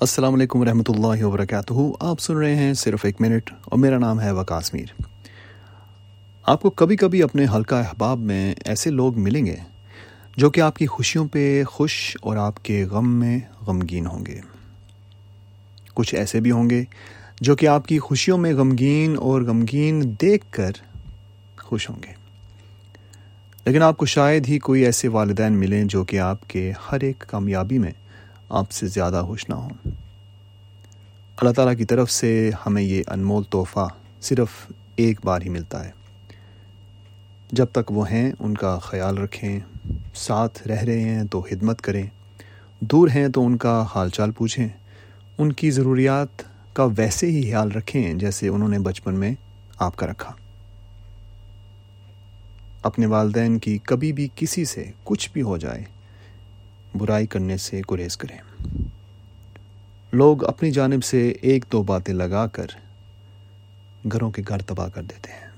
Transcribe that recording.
السلام علیکم ورحمۃ اللہ وبرکاتہ۔ آپ سن رہے ہیں صرف ایک منٹ اور میرا نام ہے وکاس میر آپ کو کبھی کبھی اپنے حلقہ احباب میں ایسے لوگ ملیں گے جو کہ آپ کی خوشیوں پہ خوش اور آپ کے غم میں غمگین ہوں گے۔ کچھ ایسے بھی ہوں گے جو کہ آپ کی خوشیوں میں غمگین اور غمگین دیکھ کر خوش ہوں گے۔ لیکن آپ کو شاید ہی کوئی ایسے والدین ملیں جو کہ آپ کے ہر ایک کامیابی میں آپ سے زیادہ خوش نہ ہوں۔ اللہ تعالیٰ کی طرف سے ہمیں یہ انمول تحفہ صرف ایک بار ہی ملتا ہے۔ جب تک وہ ہیں، ان کا خیال رکھیں، ساتھ رہ رہے ہیں تو خدمت کریں۔ دور ہیں تو ان کا حال چال پوچھیں۔ ان کی ضروریات کا ویسے ہی خیال رکھیں جیسے انہوں نے بچپن میں آپ کا رکھا۔ اپنے والدین کی کبھی بھی کسی سے کچھ بھی ہو جائے برائی کرنے سے گریز کریں۔ لوگ اپنی جانب سے ایک دو باتیں لگا کر گھروں کے گھر تباہ کر دیتے ہیں۔